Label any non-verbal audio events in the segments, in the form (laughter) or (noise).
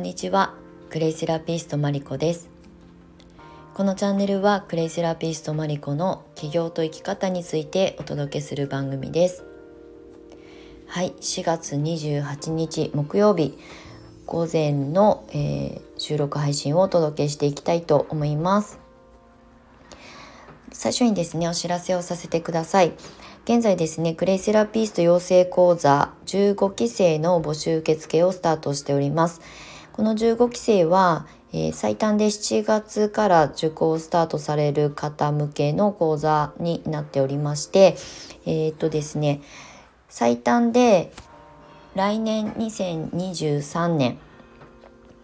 んにちは。クレイセラピストマリコです。このチャンネルはクレイセラピストマリコの起業と生き方についてお届けする番組です。はい4月28日木曜日。午前の、えー、収録配信をお届けしていきたいと思います。最初にですねお知らせをさせてください。現在ですねクレイセラピスト養成講座15期生の募集受付をスタートしております。この15期生は、えー、最短で7月から受講スタートされる方向けの講座になっておりましてえー、っとですね最短で来年2023年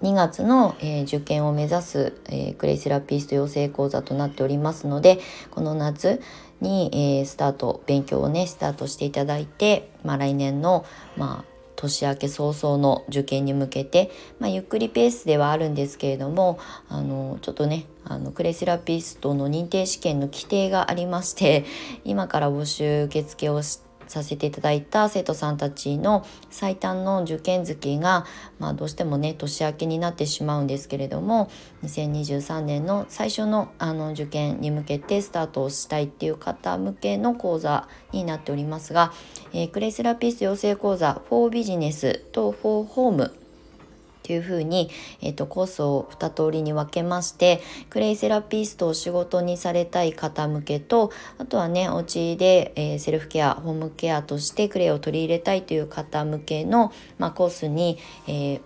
2月の、えー、受験を目指す、えー、クレイセラピスト養成講座となっておりますのでこの夏に、えー、スタート勉強をねスタートしていただいて、まあ、来年の、まあ、年明け早々の受験に向けて、まあ、ゆっくりペースではあるんですけれどもあのちょっとねあのクレセラピストの認定試験の規定がありまして今から募集受付をしてさせていただいた生徒さんたちの最短の受験月が、まあ、どうしてもね年明けになってしまうんですけれども2023年の最初のあの受験に向けてスタートをしたいっていう方向けの講座になっておりますが、えー、クレイセラピスト養成講座4ビジネスと4ホームっていうふうに、えーと、コースを2通りに分けましてクレイセラピストを仕事にされたい方向けとあとはねお家で、えー、セルフケアホームケアとしてクレイを取り入れたいという方向けの、まあ、コースに、えー、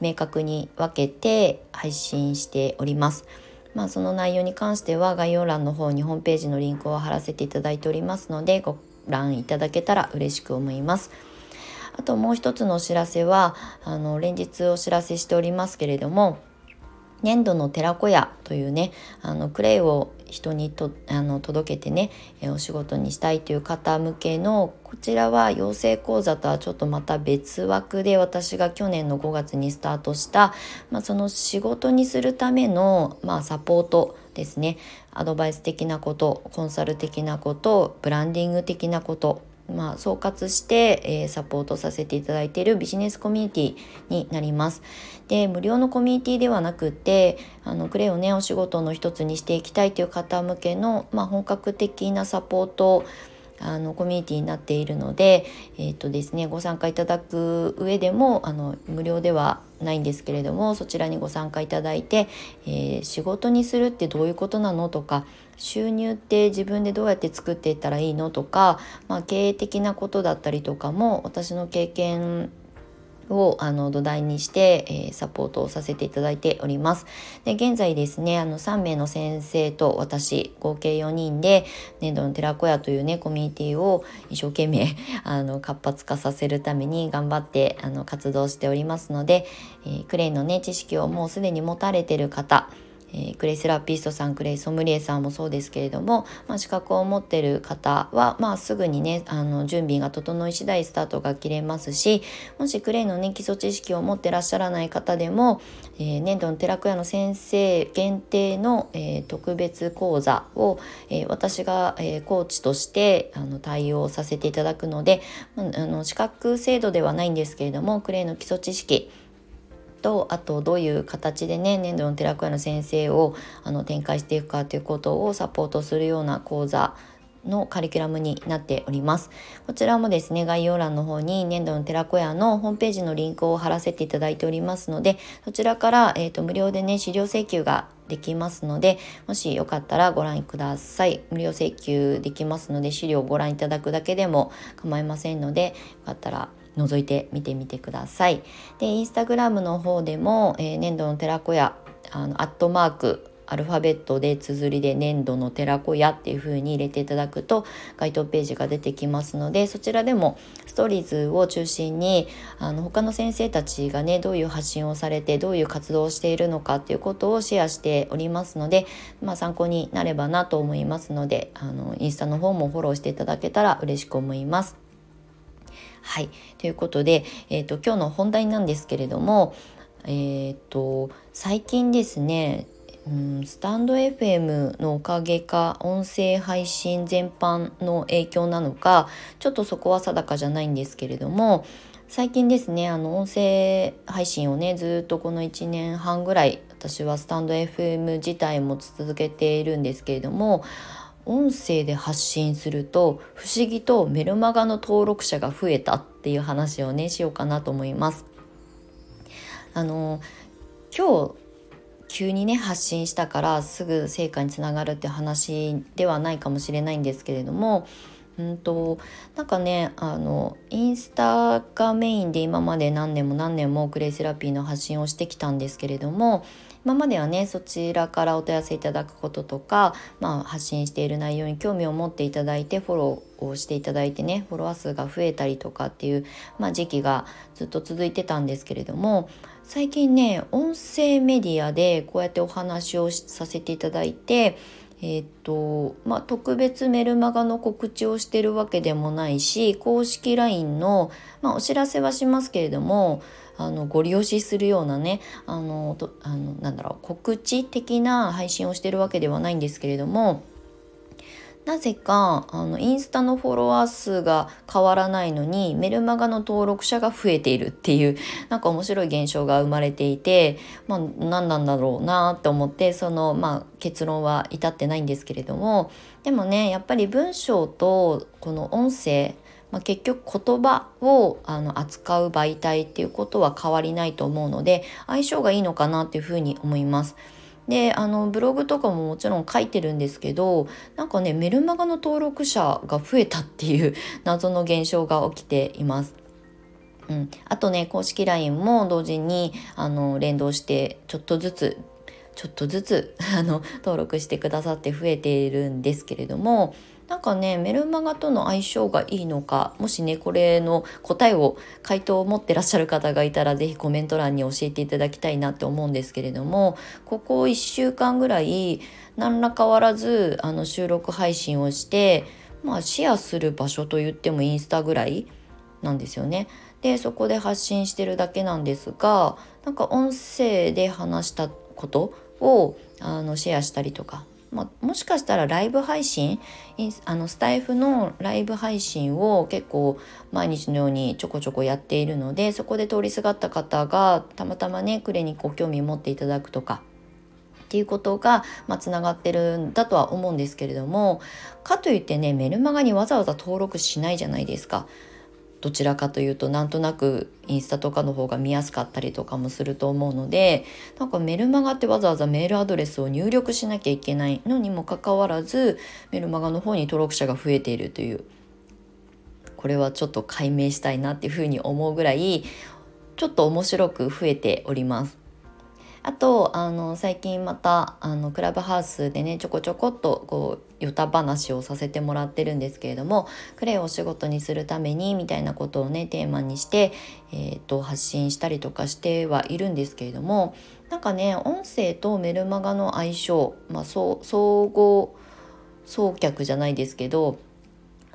明確に分けて配信しております。まあ、その内容に関しては概要欄の方にホームページのリンクを貼らせていただいておりますのでご覧いただけたら嬉しく思います。あともう一つのお知らせはあの連日お知らせしておりますけれども粘土の寺子屋というねあのクレイを人にとあの届けてねえお仕事にしたいという方向けのこちらは養成講座とはちょっとまた別枠で私が去年の5月にスタートした、まあ、その仕事にするための、まあ、サポートですね。アドバイス的なことコンサル的なことブランディング的なことまあ、総括して、えー、サポートさせていただいているビジネスコミュニティになります。で無料のコミュニティではなくてあのクレイをねお仕事の一つにしていきたいという方向けの、まあ、本格的なサポートあのコミュニティになっているので、えーとですね、ご参加いただく上でもあの無料ではないんですけれどもそちらにご参加いただいて、えー、仕事にするってどういうことなのとか収入って自分でどうやって作っていったらいいのとか、まあ、経営的なことだったりとかも私の経験をあの土台にして、えー、サポートをさせていただいております。で現在ですねあの3名の先生と私合計4人で粘土の寺子屋というねコミュニティを一生懸命 (laughs) あの活発化させるために頑張ってあの活動しておりますので、えー、クレイのね知識をもうすでに持たれてる方えー、クレイセラピストさんクレイソムリエさんもそうですけれども、まあ、資格を持ってる方は、まあ、すぐにねあの準備が整い次第スタートが切れますしもしクレイのね基礎知識を持ってらっしゃらない方でも、えー、粘土の寺子屋の先生限定の、えー、特別講座を、え、私が、え、コーチとしてあの対応させていただくので、まあ、あの資格制度ではないんですけれどもクレイの基礎知識とあとどういう形でね粘土の寺子屋の先生をあの展開していくかということをサポートするような講座のカリキュラムになっております。こちらもですね、概要欄の方に粘土の寺子屋のホームページのリンクを貼らせていただいておりますので、そちらから、えーと、無料でね、資料請求ができますので、もしよかったらご覧ください。無料請求できますので、資料をご覧いただくだけでも構いませんので、よかったら覗いてみてみてください。で、インスタグラムの方でも、えー、粘土の寺子屋、あの、アットマーク、アルファベットで綴りで粘土の寺子屋っていう風に入れていただくと該当ページが出てきますのでそちらでもストーリーズを中心にあの他の先生たちがねどういう発信をされてどういう活動をしているのかっていうことをシェアしておりますので、まあ、参考になればなと思いますのであのインスタの方もフォローしていただけたら嬉しく思います。はい。ということで、え、ー、と、今日の本題なんですけれども、えっ、ー、と、最近ですね、うん、スタンド FM のおかげか音声配信全般の影響なのかちょっとそこは定かじゃないんですけれども最近ですねあの音声配信をねずっとこの1年半ぐらい私はスタンド FM 自体も続けているんですけれども音声で発信すると不思議とメルマガの登録者が増えたっていう話をねしようかなと思います。あの今日急にね発信したからすぐ成果につながるって話ではないかもしれないんですけれどもうんとなんかねあのインスタがメインで今まで何年も何年もクレイセラピーの発信をしてきたんですけれども今まではねそちらからお問い合わせいただくこととか、まあ、発信している内容に興味を持っていただいてフォローをしていただいてねフォロワー数が増えたりとかっていう、まあ、時期がずっと続いてたんですけれども最近ね音声メディアでこうやってお話をさせていただいてえーとまあ、特別メルマガの告知をしてるわけでもないし公式 LINE の、まあ、お知らせはしますけれどもあのご利用しするようなねあのとあのなんだろう告知的な配信をしてるわけではないんですけれどもなぜかあのインスタのフォロワー数が変わらないのにメルマガの登録者が増えているっていうなんか面白い現象が生まれていて、まあ、何なんだろうなって思ってその、まあ、結論は至ってないんですけれどもでもねやっぱり文章とこの音声まあ、結局言葉をあの扱う媒体っていうことは変わりないと思うので相性がいいのかなっていうふうに思います。であのブログとかももちろん書いてるんですけどなんかねメルマガの登録者が増えたっていう (laughs) 謎の現象が起きています。うん、あとね公式 LINE も同時にあの連動してちょっとずつちょっとずつあの登録してくださって増えているんですけれどもなんかねメルマガとの相性がいいのかもしねこれの答えを回答を持ってらっしゃる方がいたら是非コメント欄に教えていただきたいなって思うんですけれどもここ1週間ぐらい何ら変わらずあの収録配信をしてまあシェアする場所と言ってもインスタぐらいなんですよね。でそこで発信してるだけなんですがなんか音声で話したことをあのシェアしたりとかまあ、もしかしたらライブ配信あのスタイフのライブ配信を結構毎日のようにちょこちょこやっているのでそこで通りすがった方がたまたまねクレにご興味を持っていただくとかっていうことがまあ、つながってるんだとは思うんですけれどもかといってねメルマガにわざわざ登録しないじゃないですか。どちらかというとなんとなくインスタとかの方が見やすかったりとかもすると思うのでなんかメルマガってわざわざメールアドレスを入力しなきゃいけないのにもかかわらずメルマガの方に登録者が増えているというこれはちょっと解明したいなっていうふうに思うぐらいちょっと面白く増えております。あとあの最近またあのクラブハウスでねちょこちょこっとこうヨタ話をさせてもらってるんですけれどもクレイをお仕事にするためにみたいなことをねテーマにして、えーと、発信したりとかしてはいるんですけれどもなんかね音声とメルマガの相性、まあ、総合送客じゃないですけど、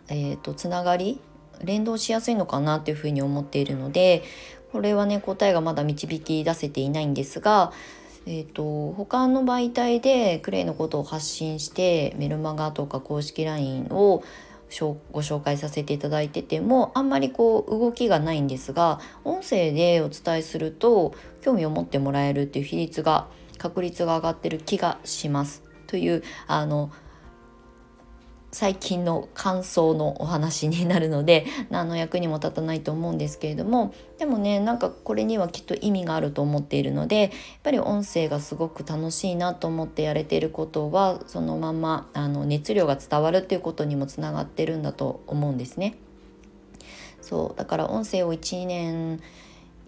えーとつながり連動しやすいのかなっていうふうに思っているのでこれはね答えがまだ導き出せていないんですが、えーと、他の媒体でクレイのことを発信してメルマガとか公式 LINE をご紹介させていただいててもあんまりこう動きがないんですが音声でお伝えすると興味を持ってもらえるっていう比率が確率が上がってる気がします。というあの最近の感想のお話になるので (laughs) 何の役にも立たないと思うんですけれどもでもねなんかこれにはきっと意味があると思っているのでやっぱり音声がすごく楽しいなと思ってやれていることはそのままあの熱量が伝わるっていうことにもつながってるんだと思うんですね。そうだから音声を1年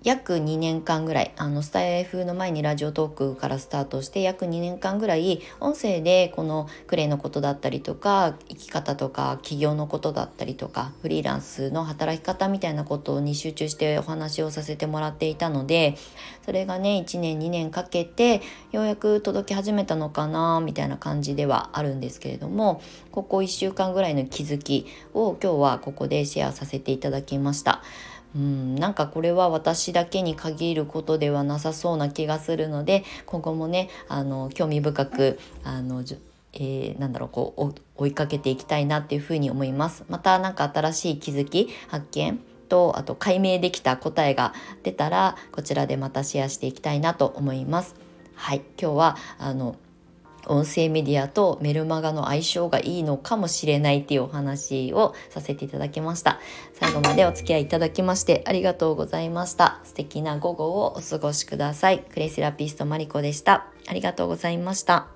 約2年間ぐらいあのスタイフの前にラジオトークからスタートして約2年間ぐらい音声でこのクレイのことだったりとか生き方とか起業のことだったりとかフリーランスの働き方みたいなことに集中してお話をさせてもらっていたのでそれがね1年2年かけてようやく届き始めたのかなみたいな感じではあるんですけれどもここ1週間ぐらいの気づきを今日はここでシェアさせていただきました。うんなんかこれは私だけに限ることではなさそうな気がするので今後もねあの興味深くあのえー、なんだろうこう追いかけていきたいなっていうふうに思います。また何か新しい気づき発見とあと解明できた答えが出たらこちらでまたシェアしていきたいなと思います。はい、今日はあの音声メディアとメルマガの相性がいいのかもしれないっていうお話をさせていただきました。最後までお付き合いいただきましてありがとうございました。素敵な午後をお過ごしください。クレイセラピストマリコでした。ありがとうございました。